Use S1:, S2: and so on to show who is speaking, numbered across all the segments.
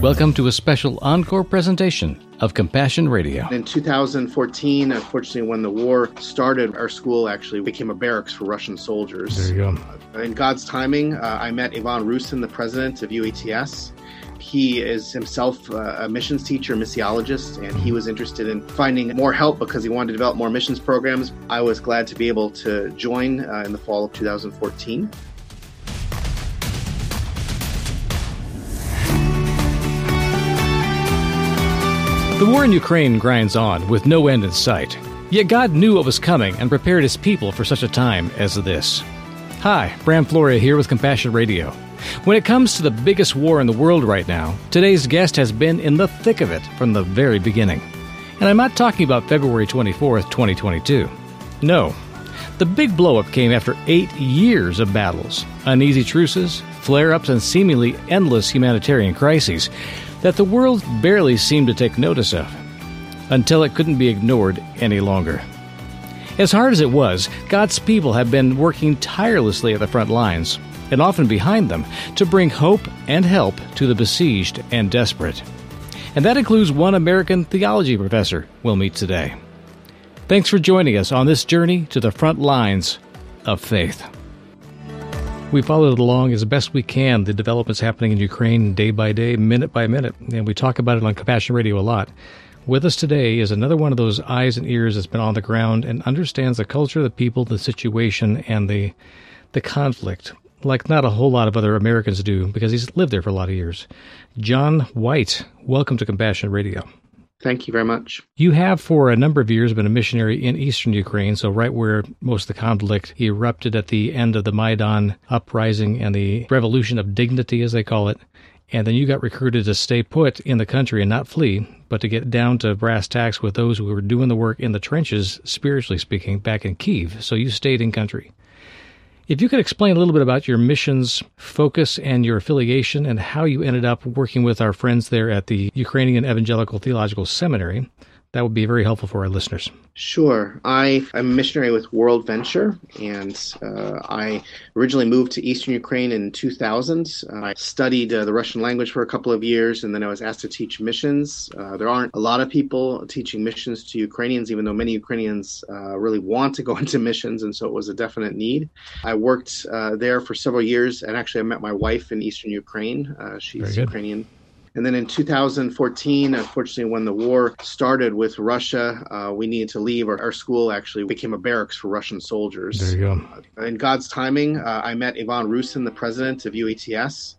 S1: Welcome to a special encore presentation of Compassion Radio.
S2: In 2014, unfortunately, when the war started, our school actually became a barracks for Russian soldiers.
S1: There you
S2: go. In God's timing, uh, I met Ivan Rusin, the president of UATS. He is himself uh, a missions teacher, missiologist, and he was interested in finding more help because he wanted to develop more missions programs. I was glad to be able to join uh, in the fall of 2014.
S1: The war in Ukraine grinds on with no end in sight. Yet God knew what was coming and prepared his people for such a time as this. Hi, Bram Floria here with Compassion Radio. When it comes to the biggest war in the world right now, today's guest has been in the thick of it from the very beginning. And I'm not talking about February 24th, 2022. No. The big blowup came after eight years of battles, uneasy truces, flare ups, and seemingly endless humanitarian crises that the world barely seemed to take notice of, until it couldn't be ignored any longer. As hard as it was, God's people have been working tirelessly at the front lines, and often behind them, to bring hope and help to the besieged and desperate. And that includes one American theology professor we'll meet today. Thanks for joining us on this journey to the front lines of faith. We followed along as best we can the developments happening in Ukraine day by day, minute by minute, and we talk about it on Compassion Radio a lot. With us today is another one of those eyes and ears that's been on the ground and understands the culture, the people, the situation, and the the conflict like not a whole lot of other Americans do because he's lived there for a lot of years. John White, welcome to Compassion Radio.
S2: Thank you very much.
S1: You have, for a number of years, been a missionary in eastern Ukraine, so right where most of the conflict erupted at the end of the Maidan uprising and the revolution of dignity, as they call it. And then you got recruited to stay put in the country and not flee, but to get down to brass tacks with those who were doing the work in the trenches, spiritually speaking, back in Kiev. So you stayed in country. If you could explain a little bit about your mission's focus and your affiliation and how you ended up working with our friends there at the Ukrainian Evangelical Theological Seminary, that would be very helpful for our listeners.
S2: Sure. I am a missionary with World Venture, and uh, I originally moved to Eastern Ukraine in 2000. Uh, I studied uh, the Russian language for a couple of years, and then I was asked to teach missions. Uh, there aren't a lot of people teaching missions to Ukrainians, even though many Ukrainians uh, really want to go into missions, and so it was a definite need. I worked uh, there for several years, and actually, I met my wife in Eastern Ukraine. she's Ukrainian and then in 2014, unfortunately, when the war started with Russia, uh, we needed to leave. Our, our, school actually became a barracks for Russian soldiers.
S1: There you go.
S2: Uh, in God's timing, uh, I met Ivan Rusin, the president of UATS.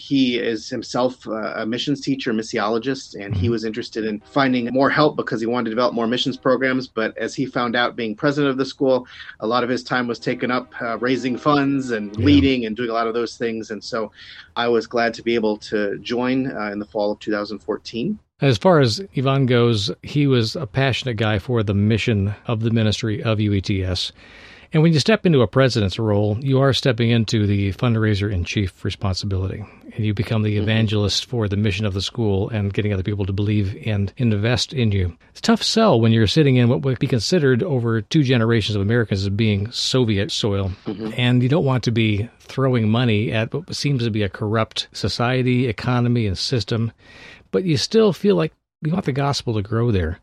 S2: He is himself a missions teacher, missiologist, and he mm-hmm. was interested in finding more help because he wanted to develop more missions programs. But as he found out, being president of the school, a lot of his time was taken up uh, raising funds and yeah. leading and doing a lot of those things. And so I was glad to be able to join uh, in the fall of 2014.
S1: As far as Ivan goes, he was a passionate guy for the mission of the ministry of UATS. And when you step into a president's role, you are stepping into the fundraiser in chief responsibility. And you become the mm-hmm. evangelist for the mission of the school and getting other people to believe and invest in you. It's a tough sell when you're sitting in what would be considered over two generations of Americans as being Soviet soil. Mm-hmm. And you don't want to be throwing money at what seems to be a corrupt society, economy, and system. But you still feel like you want the gospel to grow there.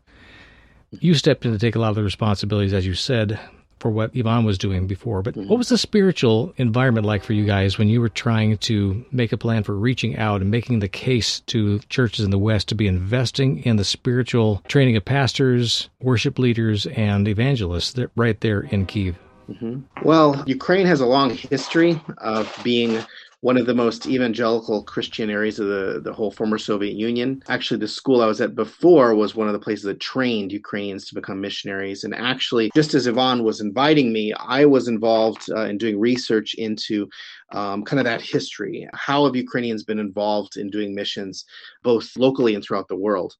S1: You stepped in to take a lot of the responsibilities, as you said, for what Ivan was doing before. But mm-hmm. what was the spiritual environment like for you guys when you were trying to make a plan for reaching out and making the case to churches in the West to be investing in the spiritual training of pastors, worship leaders, and evangelists that right there in Kiev?
S2: Mm-hmm. Well, Ukraine has a long history of being one of the most evangelical Christian areas of the, the whole former Soviet Union. Actually, the school I was at before was one of the places that trained Ukrainians to become missionaries. And actually, just as Ivan was inviting me, I was involved uh, in doing research into um, kind of that history. How have Ukrainians been involved in doing missions, both locally and throughout the world?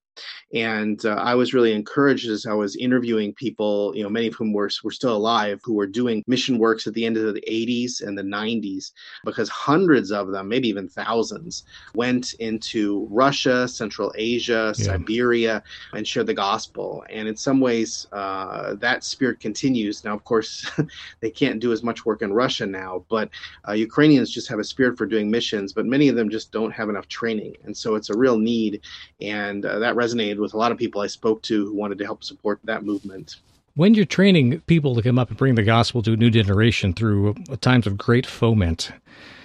S2: And uh, I was really encouraged as I was interviewing people, you know, many of whom were, were still alive, who were doing mission works at the end of the 80s and the 90s, because hundreds of them, maybe even thousands, went into Russia, Central Asia, yeah. Siberia, and shared the gospel. And in some ways, uh, that spirit continues. Now, of course, they can't do as much work in Russia now, but uh, Ukrainians just have a spirit for doing missions, but many of them just don't have enough training. And so it's a real need. And uh, that resonated with a lot of people I spoke to who wanted to help support that movement.
S1: When you're training people to come up and bring the gospel to a new generation through times of great foment,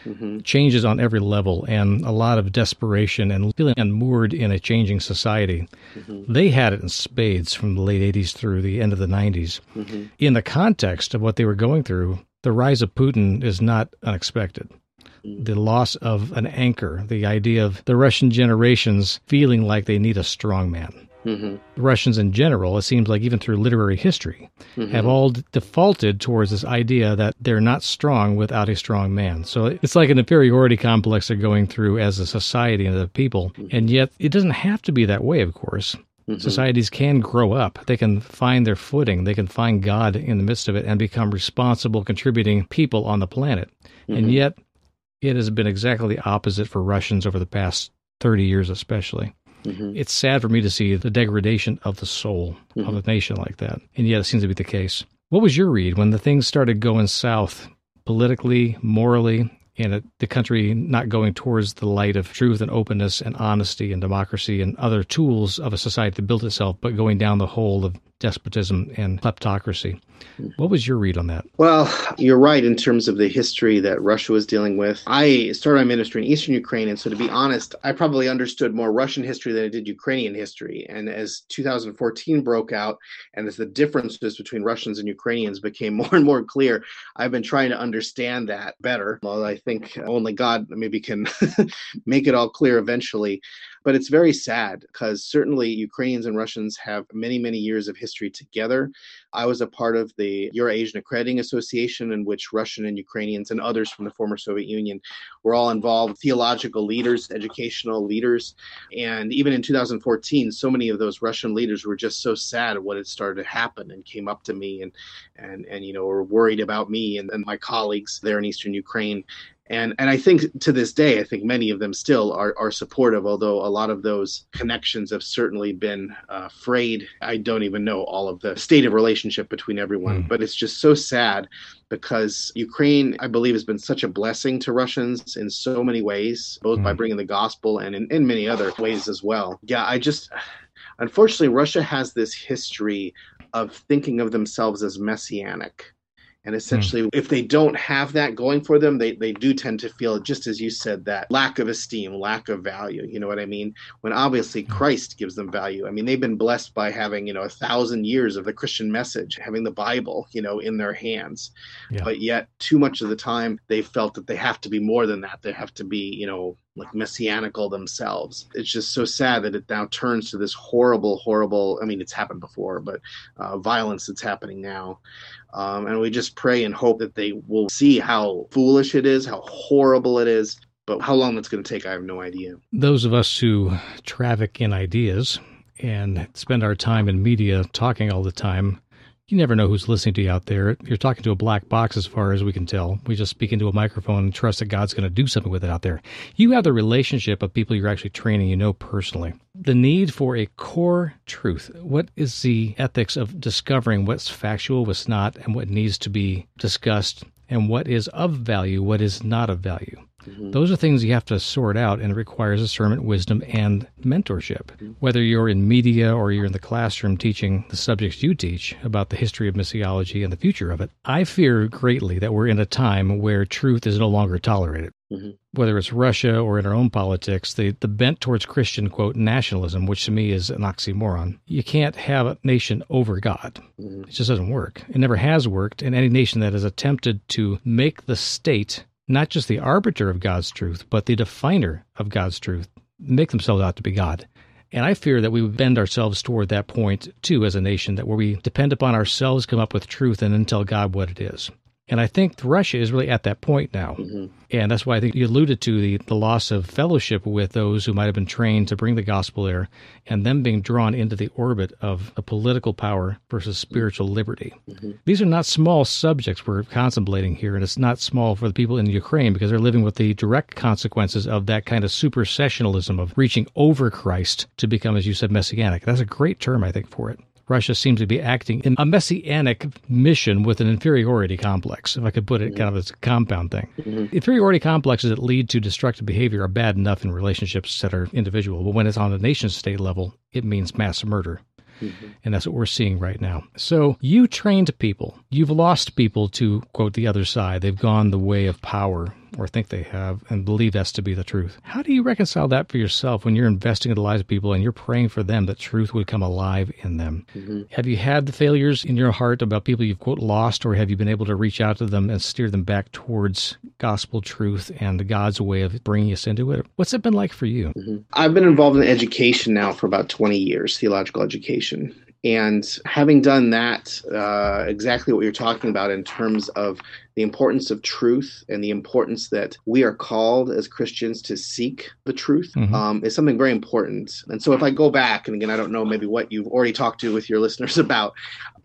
S1: mm-hmm. changes on every level, and a lot of desperation and feeling unmoored in a changing society, mm-hmm. they had it in spades from the late 80s through the end of the 90s. Mm-hmm. In the context of what they were going through, the rise of Putin is not unexpected. The loss of an anchor, the idea of the Russian generations feeling like they need a strong man. Mm-hmm. Russians in general, it seems like even through literary history, mm-hmm. have all defaulted towards this idea that they're not strong without a strong man. So it's like an inferiority complex they're going through as a society and a people. Mm-hmm. And yet it doesn't have to be that way, of course. Mm-hmm. Societies can grow up. They can find their footing. They can find God in the midst of it and become responsible, contributing people on the planet. And mm-hmm. yet, it has been exactly the opposite for Russians over the past 30 years, especially. Mm-hmm. It's sad for me to see the degradation of the soul mm-hmm. of a nation like that. And yet it seems to be the case. What was your read when the things started going south politically, morally, and the country not going towards the light of truth and openness and honesty and democracy and other tools of a society to build itself, but going down the hole of despotism and kleptocracy. What was your read on that?
S2: Well, you're right in terms of the history that Russia was dealing with. I started my ministry in Eastern Ukraine, and so to be honest, I probably understood more Russian history than I did Ukrainian history. And as 2014 broke out, and as the differences between Russians and Ukrainians became more and more clear, I've been trying to understand that better. Well, I think only God maybe can make it all clear eventually. But it's very sad because certainly Ukrainians and Russians have many, many years of history together. I was a part of the Eurasian Accrediting Association, in which Russian and Ukrainians and others from the former Soviet Union were all involved, theological leaders, educational leaders. And even in 2014, so many of those Russian leaders were just so sad at what had started to happen and came up to me and, and, and you know, were worried about me and, and my colleagues there in Eastern Ukraine and and I think to this day, I think many of them still are are supportive. Although a lot of those connections have certainly been uh, frayed. I don't even know all of the state of relationship between everyone, mm. but it's just so sad because Ukraine, I believe, has been such a blessing to Russians in so many ways, both mm. by hmm. bringing the gospel and in, in many other ways as well. Yeah, I just unfortunately Russia has this history of thinking of themselves as messianic and essentially, mm. if they don't have that going for them, they, they do tend to feel, just as you said, that lack of esteem, lack of value. You know what I mean? When obviously hmm. Christ gives them value. I mean, they've been blessed by having, you know, a thousand years of the Christian message, having the Bible, you know, in their hands. Yeah. But yet, too much of the time, they felt that they have to be more than that. They have to be, you know, like messianical themselves. It's just so sad that it now turns to this horrible, horrible. I mean, it's happened before, but uh, violence that's happening now. Um, and we just pray and hope that they will see how foolish it is, how horrible it is. But how long that's going to take, I have no idea.
S1: Those of us who traffic in ideas and spend our time in media talking all the time you never know who's listening to you out there. You're talking to a black box as far as we can tell. We just speak into a microphone and trust that God's going to do something with it out there. You have the relationship of people you're actually training, you know personally. The need for a core truth. What is the ethics of discovering what's factual, what's not, and what needs to be discussed, and what is of value, what is not of value? Mm-hmm. Those are things you have to sort out, and it requires discernment, wisdom, and mentorship. Mm-hmm. Whether you're in media or you're in the classroom teaching the subjects you teach about the history of missiology and the future of it, I fear greatly that we're in a time where truth is no longer tolerated. Mm-hmm. Whether it's Russia or in our own politics, the, the bent towards Christian, quote, nationalism, which to me is an oxymoron. You can't have a nation over God. Mm-hmm. It just doesn't work. It never has worked. And any nation that has attempted to make the state not just the arbiter of God's truth, but the definer of God's truth, make themselves out to be God. And I fear that we would bend ourselves toward that point too as a nation, that where we depend upon ourselves, come up with truth, and then tell God what it is. And I think Russia is really at that point now. Mm-hmm. And that's why I think you alluded to the, the loss of fellowship with those who might have been trained to bring the gospel there and them being drawn into the orbit of a political power versus spiritual liberty. Mm-hmm. These are not small subjects we're contemplating here, and it's not small for the people in Ukraine because they're living with the direct consequences of that kind of supersessionalism of reaching over Christ to become, as you said, messianic. That's a great term, I think, for it. Russia seems to be acting in a messianic mission with an inferiority complex, if I could put it kind of as a compound thing. Mm-hmm. Inferiority complexes that lead to destructive behavior are bad enough in relationships that are individual, but when it's on a nation state level, it means mass murder. Mm-hmm. And that's what we're seeing right now. So you trained people. You've lost people to, quote, the other side. They've gone the way of power or think they have and believe that's to be the truth. How do you reconcile that for yourself when you're investing in the lives of people and you're praying for them that truth would come alive in them? Mm-hmm. Have you had the failures in your heart about people you've, quote, lost, or have you been able to reach out to them and steer them back towards gospel truth and God's way of bringing us into it? What's it been like for you?
S2: Mm-hmm. I've been involved in education now for about 20 years, theological education. And having done that, uh, exactly what you're talking about in terms of the importance of truth and the importance that we are called as Christians to seek the truth mm-hmm. um, is something very important. And so, if I go back, and again, I don't know maybe what you've already talked to with your listeners about,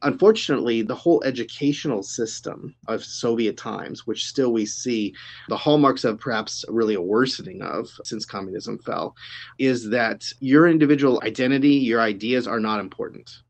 S2: unfortunately, the whole educational system of Soviet times, which still we see the hallmarks of perhaps really a worsening of since communism fell, is that your individual identity, your ideas are not important.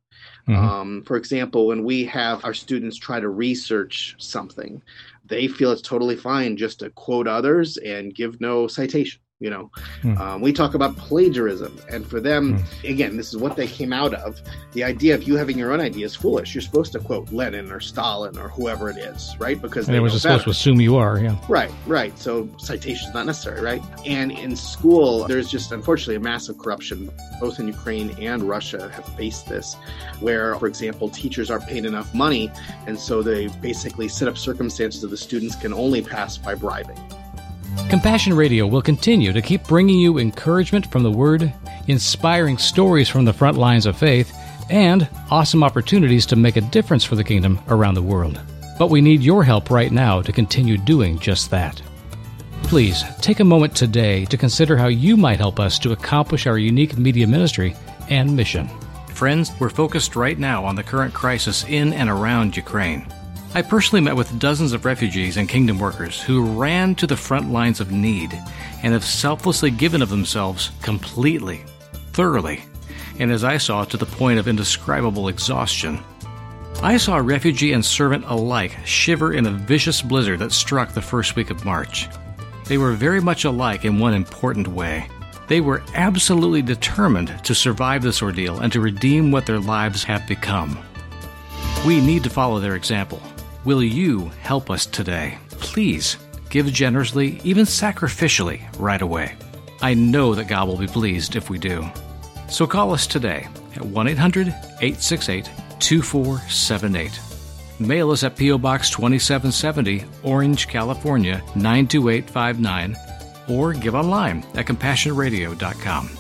S2: Mm-hmm. Um, for example, when we have our students try to research something, they feel it's totally fine just to quote others and give no citation. You know, mm. um, we talk about plagiarism, and for them, mm. again, this is what they came out of. The idea of you having your own idea is foolish. You're supposed to quote Lenin or Stalin or whoever it is, right?
S1: Because and they were supposed to assume you are, yeah.
S2: Right, right. So citation is not necessary, right? And in school, there's just unfortunately a massive corruption. Both in Ukraine and Russia have faced this, where, for example, teachers aren't paid enough money, and so they basically set up circumstances that the students can only pass by bribing.
S1: Compassion Radio will continue to keep bringing you encouragement from the Word, inspiring stories from the front lines of faith, and awesome opportunities to make a difference for the kingdom around the world. But we need your help right now to continue doing just that. Please take a moment today to consider how you might help us to accomplish our unique media ministry and mission. Friends, we're focused right now on the current crisis in and around Ukraine. I personally met with dozens of refugees and kingdom workers who ran to the front lines of need and have selflessly given of themselves completely, thoroughly, and as I saw, to the point of indescribable exhaustion. I saw refugee and servant alike shiver in a vicious blizzard that struck the first week of March. They were very much alike in one important way. They were absolutely determined to survive this ordeal and to redeem what their lives have become. We need to follow their example. Will you help us today? Please give generously, even sacrificially, right away. I know that God will be pleased if we do. So call us today at 1 800 868 2478. Mail us at P.O. Box 2770, Orange, California 92859, or give online at compassionradio.com.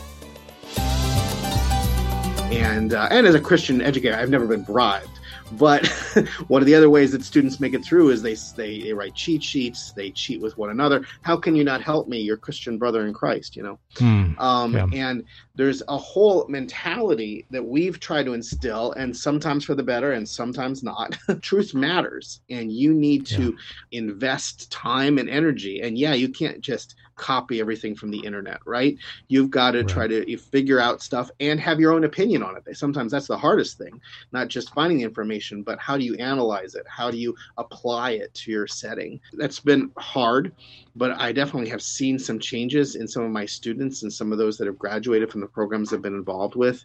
S2: And, uh, and as a Christian educator, I've never been bribed. But one of the other ways that students make it through is they, they, they write cheat sheets, they cheat with one another. How can you not help me, your Christian brother in Christ? You know, mm, um, yeah. and there's a whole mentality that we've tried to instill, and sometimes for the better, and sometimes not. Truth matters, and you need to yeah. invest time and energy. And yeah, you can't just copy everything from the internet, right? You've got to right. try to figure out stuff and have your own opinion on it. Sometimes that's the hardest thing, not just finding the information, but how do you analyze it? How do you apply it to your setting? That's been hard, but I definitely have seen some changes in some of my students and some of those that have graduated from the programs I've been involved with.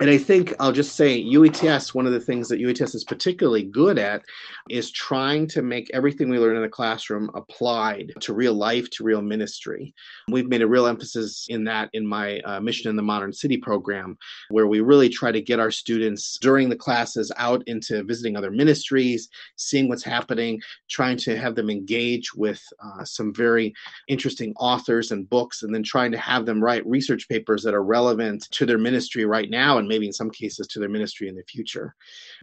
S2: And I think I'll just say UATS, one of the things that UATS is particularly good at is trying to make everything we learn in the classroom applied to real life, to real ministry. We've made a real emphasis in that in my uh, Mission in the Modern City program, where we really try to get our students during the classes out into visiting other ministries, seeing what's happening, trying to have them engage with uh, some very interesting authors and books, and then trying to have them write research papers that are relevant to their ministry right now, and maybe in some cases to their ministry in the future.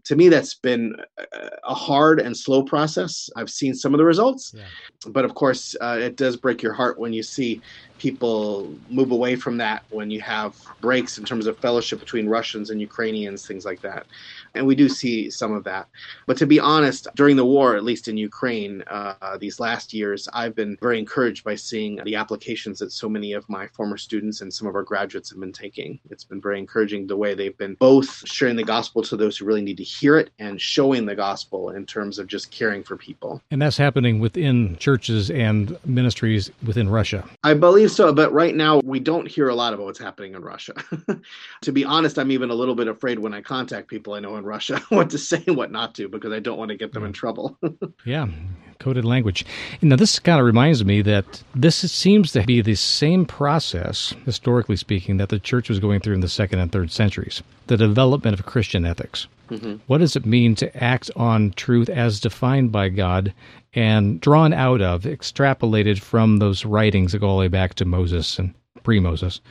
S2: To me, that's been a hard and slow process. I've seen some of the results, yeah. but of course, uh, it does break your heart when when you see people move away from that when you have breaks in terms of fellowship between Russians and Ukrainians, things like that. And we do see some of that. But to be honest, during the war, at least in Ukraine, uh, these last years, I've been very encouraged by seeing the applications that so many of my former students and some of our graduates have been taking. It's been very encouraging the way they've been both sharing the gospel to those who really need to hear it and showing the gospel in terms of just caring for people.
S1: And that's happening within churches and ministries within Russia.
S2: I believe so, but right now we don't hear a lot about what's happening in Russia. to be honest, I'm even a little bit afraid when I contact people I know in Russia what to say and what not to because I don't want to get them in trouble.
S1: yeah, coded language. Now, this kind of reminds me that this seems to be the same process, historically speaking, that the church was going through in the second and third centuries the development of Christian ethics. Mm-hmm. What does it mean to act on truth as defined by God and drawn out of, extrapolated from those writings that go all the way back to Moses and pre Moses,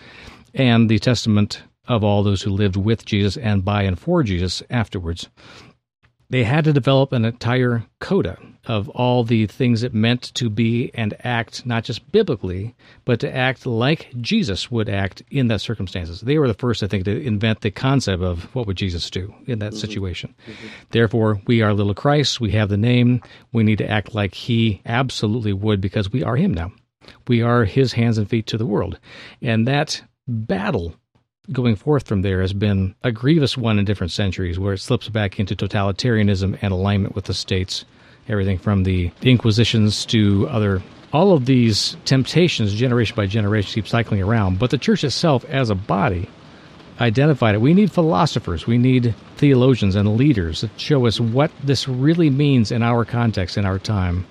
S1: and the testament of all those who lived with Jesus and by and for Jesus afterwards? They had to develop an entire coda of all the things it meant to be and act, not just biblically, but to act like Jesus would act in that circumstances. They were the first, I think, to invent the concept of what would Jesus do in that mm-hmm. situation. Mm-hmm. Therefore, we are little Christ. We have the name. We need to act like He absolutely would because we are Him now. We are His hands and feet to the world. And that battle going forth from there has been a grievous one in different centuries where it slips back into totalitarianism and alignment with the states. Everything from the Inquisitions to other. All of these temptations, generation by generation, keep cycling around. But the church itself, as a body, identified it. We need philosophers, we need theologians and leaders that show us what this really means in our context, in our time,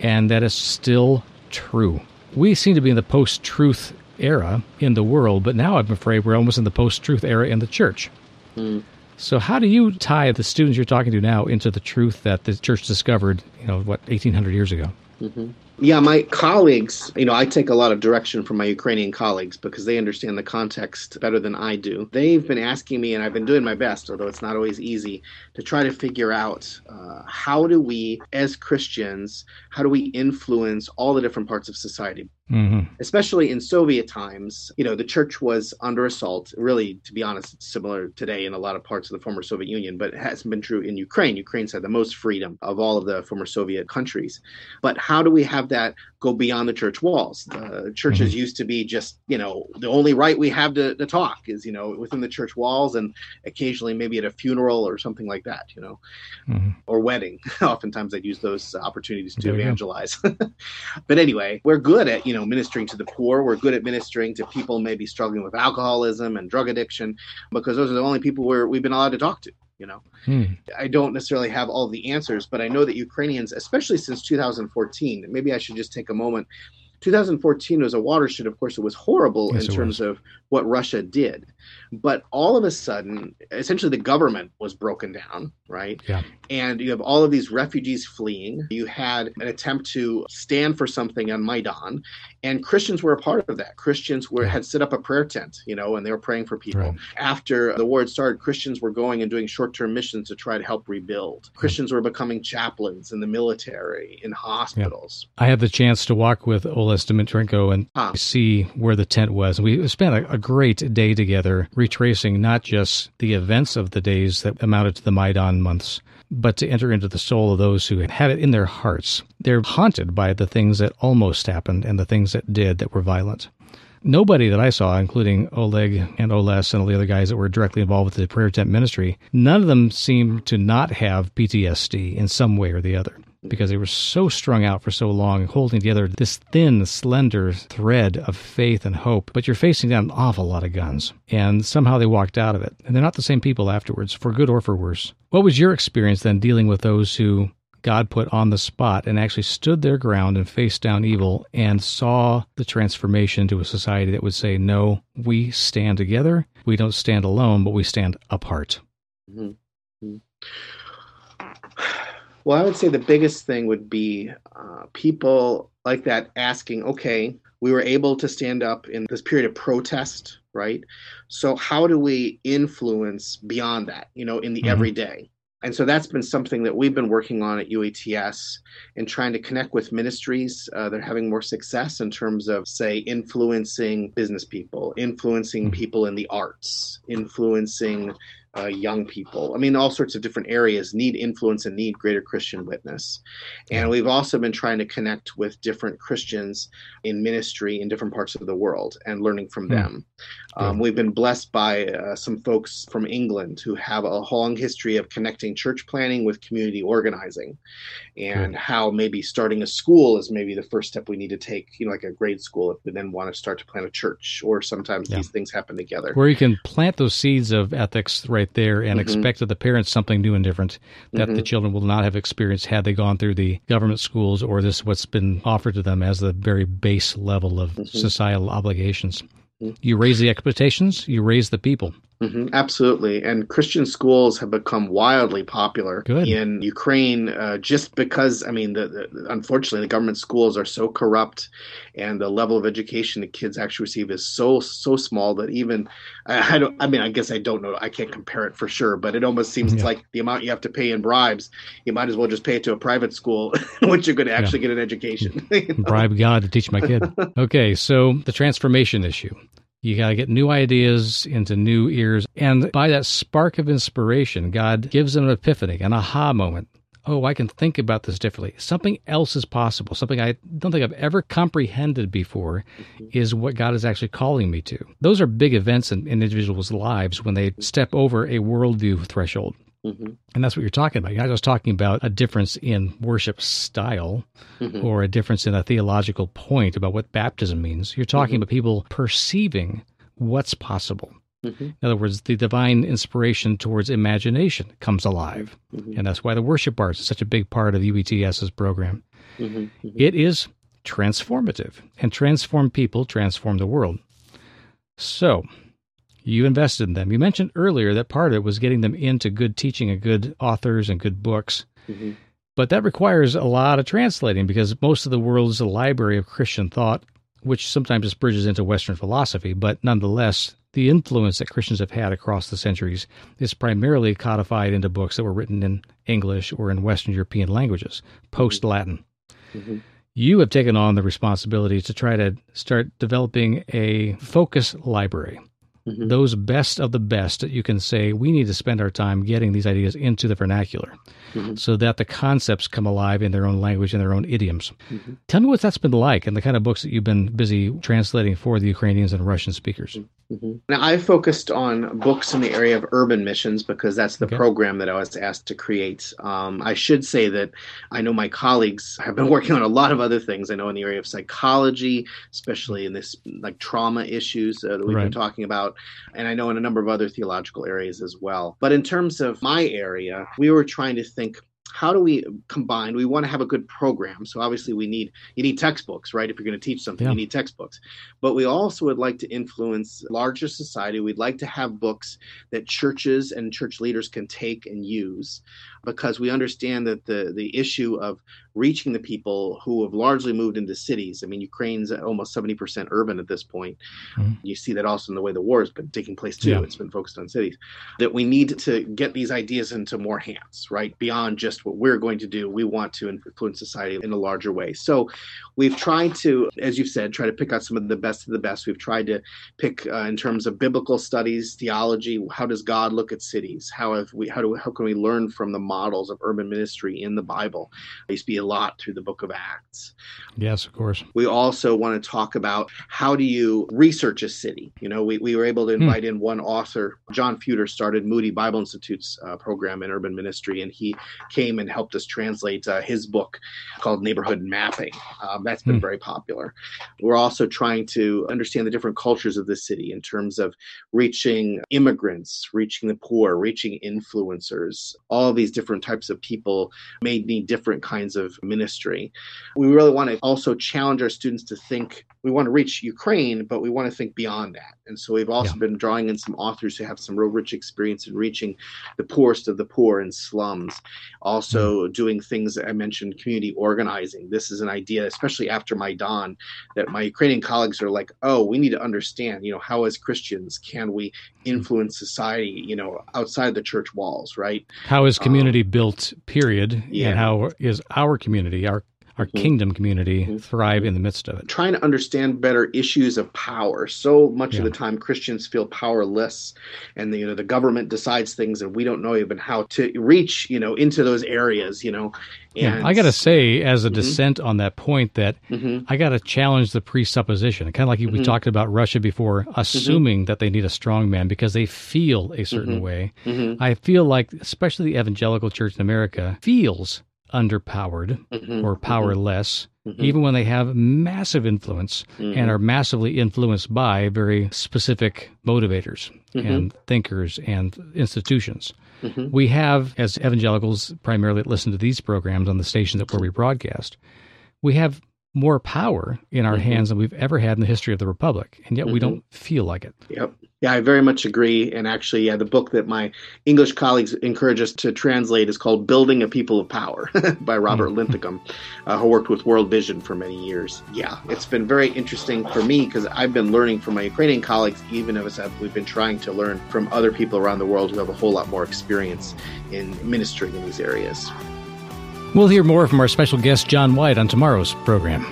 S1: and that is still true. We seem to be in the post truth era in the world, but now I'm afraid we're almost in the post truth era in the church. Mm. So, how do you tie the students you're talking to now into the truth that the church discovered, you know, what, 1800 years ago?
S2: Mm-hmm. Yeah, my colleagues, you know, I take a lot of direction from my Ukrainian colleagues because they understand the context better than I do. They've been asking me, and I've been doing my best, although it's not always easy, to try to figure out uh, how do we, as Christians, how do we influence all the different parts of society? Mm-hmm. Especially in Soviet times, you know, the church was under assault. Really, to be honest, it's similar today in a lot of parts of the former Soviet Union, but it hasn't been true in Ukraine. Ukraine's had the most freedom of all of the former Soviet countries. But how do we have that go beyond the church walls? The churches mm-hmm. used to be just, you know, the only right we have to, to talk is, you know, within the church walls and occasionally maybe at a funeral or something like that, you know, mm-hmm. or wedding. Oftentimes they'd use those opportunities to evangelize. but anyway, we're good at, you know, know ministering to the poor we're good at ministering to people maybe struggling with alcoholism and drug addiction because those are the only people where we've been allowed to talk to you know hmm. i don't necessarily have all the answers but i know that ukrainians especially since 2014 maybe i should just take a moment 2014 was a watershed of course it was horrible yes, in terms was. of what russia did but all of a sudden, essentially, the government was broken down, right? Yeah. And you have all of these refugees fleeing. You had an attempt to stand for something on Maidan, and Christians were a part of that. Christians were had set up a prayer tent, you know, and they were praying for people. Right. After the war had started, Christians were going and doing short-term missions to try to help rebuild. Christians were becoming chaplains in the military, in hospitals.
S1: Yeah. I had the chance to walk with Oles Dmytrenko and huh. see where the tent was. We spent a, a great day together retracing not just the events of the days that amounted to the Maidan months, but to enter into the soul of those who had it in their hearts. They're haunted by the things that almost happened and the things that did that were violent. Nobody that I saw, including Oleg and Oles and all the other guys that were directly involved with the prayer tent ministry, none of them seemed to not have PTSD in some way or the other because they were so strung out for so long, holding together this thin, slender thread of faith and hope. But you're facing down an awful lot of guns. And somehow they walked out of it. And they're not the same people afterwards, for good or for worse. What was your experience then dealing with those who God put on the spot and actually stood their ground and faced down evil and saw the transformation to a society that would say, no, we stand together. We don't stand alone, but we stand apart. Mm-hmm. mm-hmm.
S2: Well, I would say the biggest thing would be uh, people like that asking, okay, we were able to stand up in this period of protest, right? So how do we influence beyond that, you know, in the mm-hmm. everyday? And so that's been something that we've been working on at UATS and trying to connect with ministries uh, that are having more success in terms of, say, influencing business people, influencing hmm. people in the arts, influencing uh, young people. I mean, all sorts of different areas need influence and need greater Christian witness. And we've also been trying to connect with different Christians in ministry in different parts of the world and learning from mm. them. Um, we've been blessed by uh, some folks from England who have a long history of connecting church planning with community organizing and how maybe starting a school is maybe the first step we need to take, you know, like a grade school if we then want to start to plant a church, or sometimes yeah. these things happen together.
S1: Where you can plant those seeds of ethics right there and mm-hmm. expect of the parents something new and different that mm-hmm. the children will not have experienced had they gone through the government schools or this what's been offered to them as the very base level of mm-hmm. societal obligations. Mm-hmm. You raise the expectations, you raise the people.
S2: Mm-hmm, absolutely. And Christian schools have become wildly popular
S1: Good.
S2: in Ukraine uh, just because, I mean, the, the, unfortunately, the government schools are so corrupt and the level of education the kids actually receive is so, so small that even, I, I don't, I mean, I guess I don't know, I can't compare it for sure, but it almost seems yeah. like the amount you have to pay in bribes, you might as well just pay it to a private school, which you're going to actually yeah. get an education.
S1: you know? Bribe God to teach my kid. okay, so the transformation issue. You got to get new ideas into new ears. And by that spark of inspiration, God gives them an epiphany, an aha moment. Oh, I can think about this differently. Something else is possible. Something I don't think I've ever comprehended before is what God is actually calling me to. Those are big events in, in individuals' lives when they step over a worldview threshold. Mm-hmm. And that's what you're talking about. You're not just talking about a difference in worship style mm-hmm. or a difference in a theological point about what baptism means. You're talking mm-hmm. about people perceiving what's possible. Mm-hmm. In other words, the divine inspiration towards imagination comes alive. Mm-hmm. And that's why the worship arts is such a big part of UETS's program. Mm-hmm. It is transformative, and transform people transform the world. So, you invested in them. You mentioned earlier that part of it was getting them into good teaching and good authors and good books. Mm-hmm. But that requires a lot of translating because most of the world is a library of Christian thought, which sometimes just bridges into Western philosophy. But nonetheless, the influence that Christians have had across the centuries is primarily codified into books that were written in English or in Western European languages, post Latin. Mm-hmm. You have taken on the responsibility to try to start developing a focus library mm-hmm. those best of the best that you can say, we need to spend our time getting these ideas into the vernacular mm-hmm. so that the concepts come alive in their own language and their own idioms. Mm-hmm. Tell me what that's been like and the kind of books that you've been busy translating for the Ukrainians and Russian speakers.
S2: Mm-hmm. Now, I focused on books in the area of urban missions because that's the okay. program that I was asked to create. Um, I should say that I know my colleagues have been working on a lot of other things. I know in the area of psychology, especially in this like trauma issues uh, that we've right. been talking about, and I know in a number of other theological areas as well. But in terms of my area, we were trying to think how do we combine we want to have a good program so obviously we need you need textbooks right if you're going to teach something yeah. you need textbooks but we also would like to influence larger society we'd like to have books that churches and church leaders can take and use because we understand that the the issue of reaching the people who have largely moved into cities. I mean, Ukraine's almost 70% urban at this point. Mm-hmm. You see that also in the way the war has been taking place too. Yeah. It's been focused on cities. That we need to get these ideas into more hands, right? Beyond just what we're going to do, we want to influence society in a larger way. So we've tried to, as you've said, try to pick out some of the best of the best. We've tried to pick uh, in terms of biblical studies, theology. How does God look at cities? How have we? How do? How can we learn from the models of urban ministry in the Bible? There used to be a lot through the book of Acts.
S1: Yes, of course.
S2: We also want to talk about how do you research a city? You know, we, we were able to hmm. invite hmm. in one author. John Fuder started Moody Bible Institute's uh, program in urban ministry, and he came and helped us translate uh, his book called Neighborhood Mapping. Um, that's been hmm. very popular. We're also trying to understand the different cultures of the city in terms of reaching immigrants, reaching the poor, reaching influencers. All these different types of people may need different kinds of ministry. We really want to also challenge our students to think we want to reach Ukraine, but we want to think beyond that. And so we've also yeah. been drawing in some authors who have some real rich experience in reaching the poorest of the poor in slums. Also, mm-hmm. doing things I mentioned, community organizing. This is an idea, especially after Maidan, that my Ukrainian colleagues are like, oh, we need to understand, you know, how as Christians can we influence society, you know, outside the church walls, right?
S1: How is community um, built, period? Yeah. And how is our community, our our mm-hmm. kingdom community mm-hmm. thrive in the midst of it.
S2: Trying to understand better issues of power. So much yeah. of the time, Christians feel powerless, and the, you know the government decides things, and we don't know even how to reach you know into those areas. You know,
S1: and, yeah, I got to say, as a mm-hmm. dissent on that point, that mm-hmm. I got to challenge the presupposition. Kind of like we mm-hmm. talked about Russia before, mm-hmm. assuming that they need a strong man because they feel a certain way. I feel like, especially the evangelical church in America, feels underpowered mm-hmm, or mm-hmm. powerless, mm-hmm. even when they have massive influence mm-hmm. and are massively influenced by very specific motivators mm-hmm. and thinkers and institutions. Mm-hmm. We have, as evangelicals primarily listen to these programs on the station that where we broadcast, we have more power in our hands than we've ever had in the history of the republic, and yet we don't feel like it.
S2: Yep. Yeah, I very much agree. And actually, yeah, the book that my English colleagues encourage us to translate is called Building a People of Power by Robert hmm. Linthicum, uh, who worked with World Vision for many years. Yeah, it's been very interesting for me because I've been learning from my Ukrainian colleagues, even as we've been trying to learn from other people around the world who have a whole lot more experience in ministering in these areas.
S1: We'll hear more from our special guest, John White, on tomorrow's program.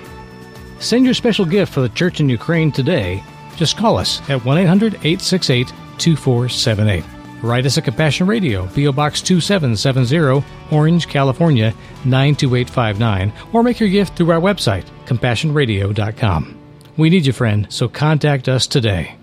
S1: Send your special gift for the church in Ukraine today just call us at 1 800 868 2478. Write us at Compassion Radio, P.O. Box 2770, Orange, California 92859, or make your gift through our website, compassionradio.com. We need you, friend, so contact us today.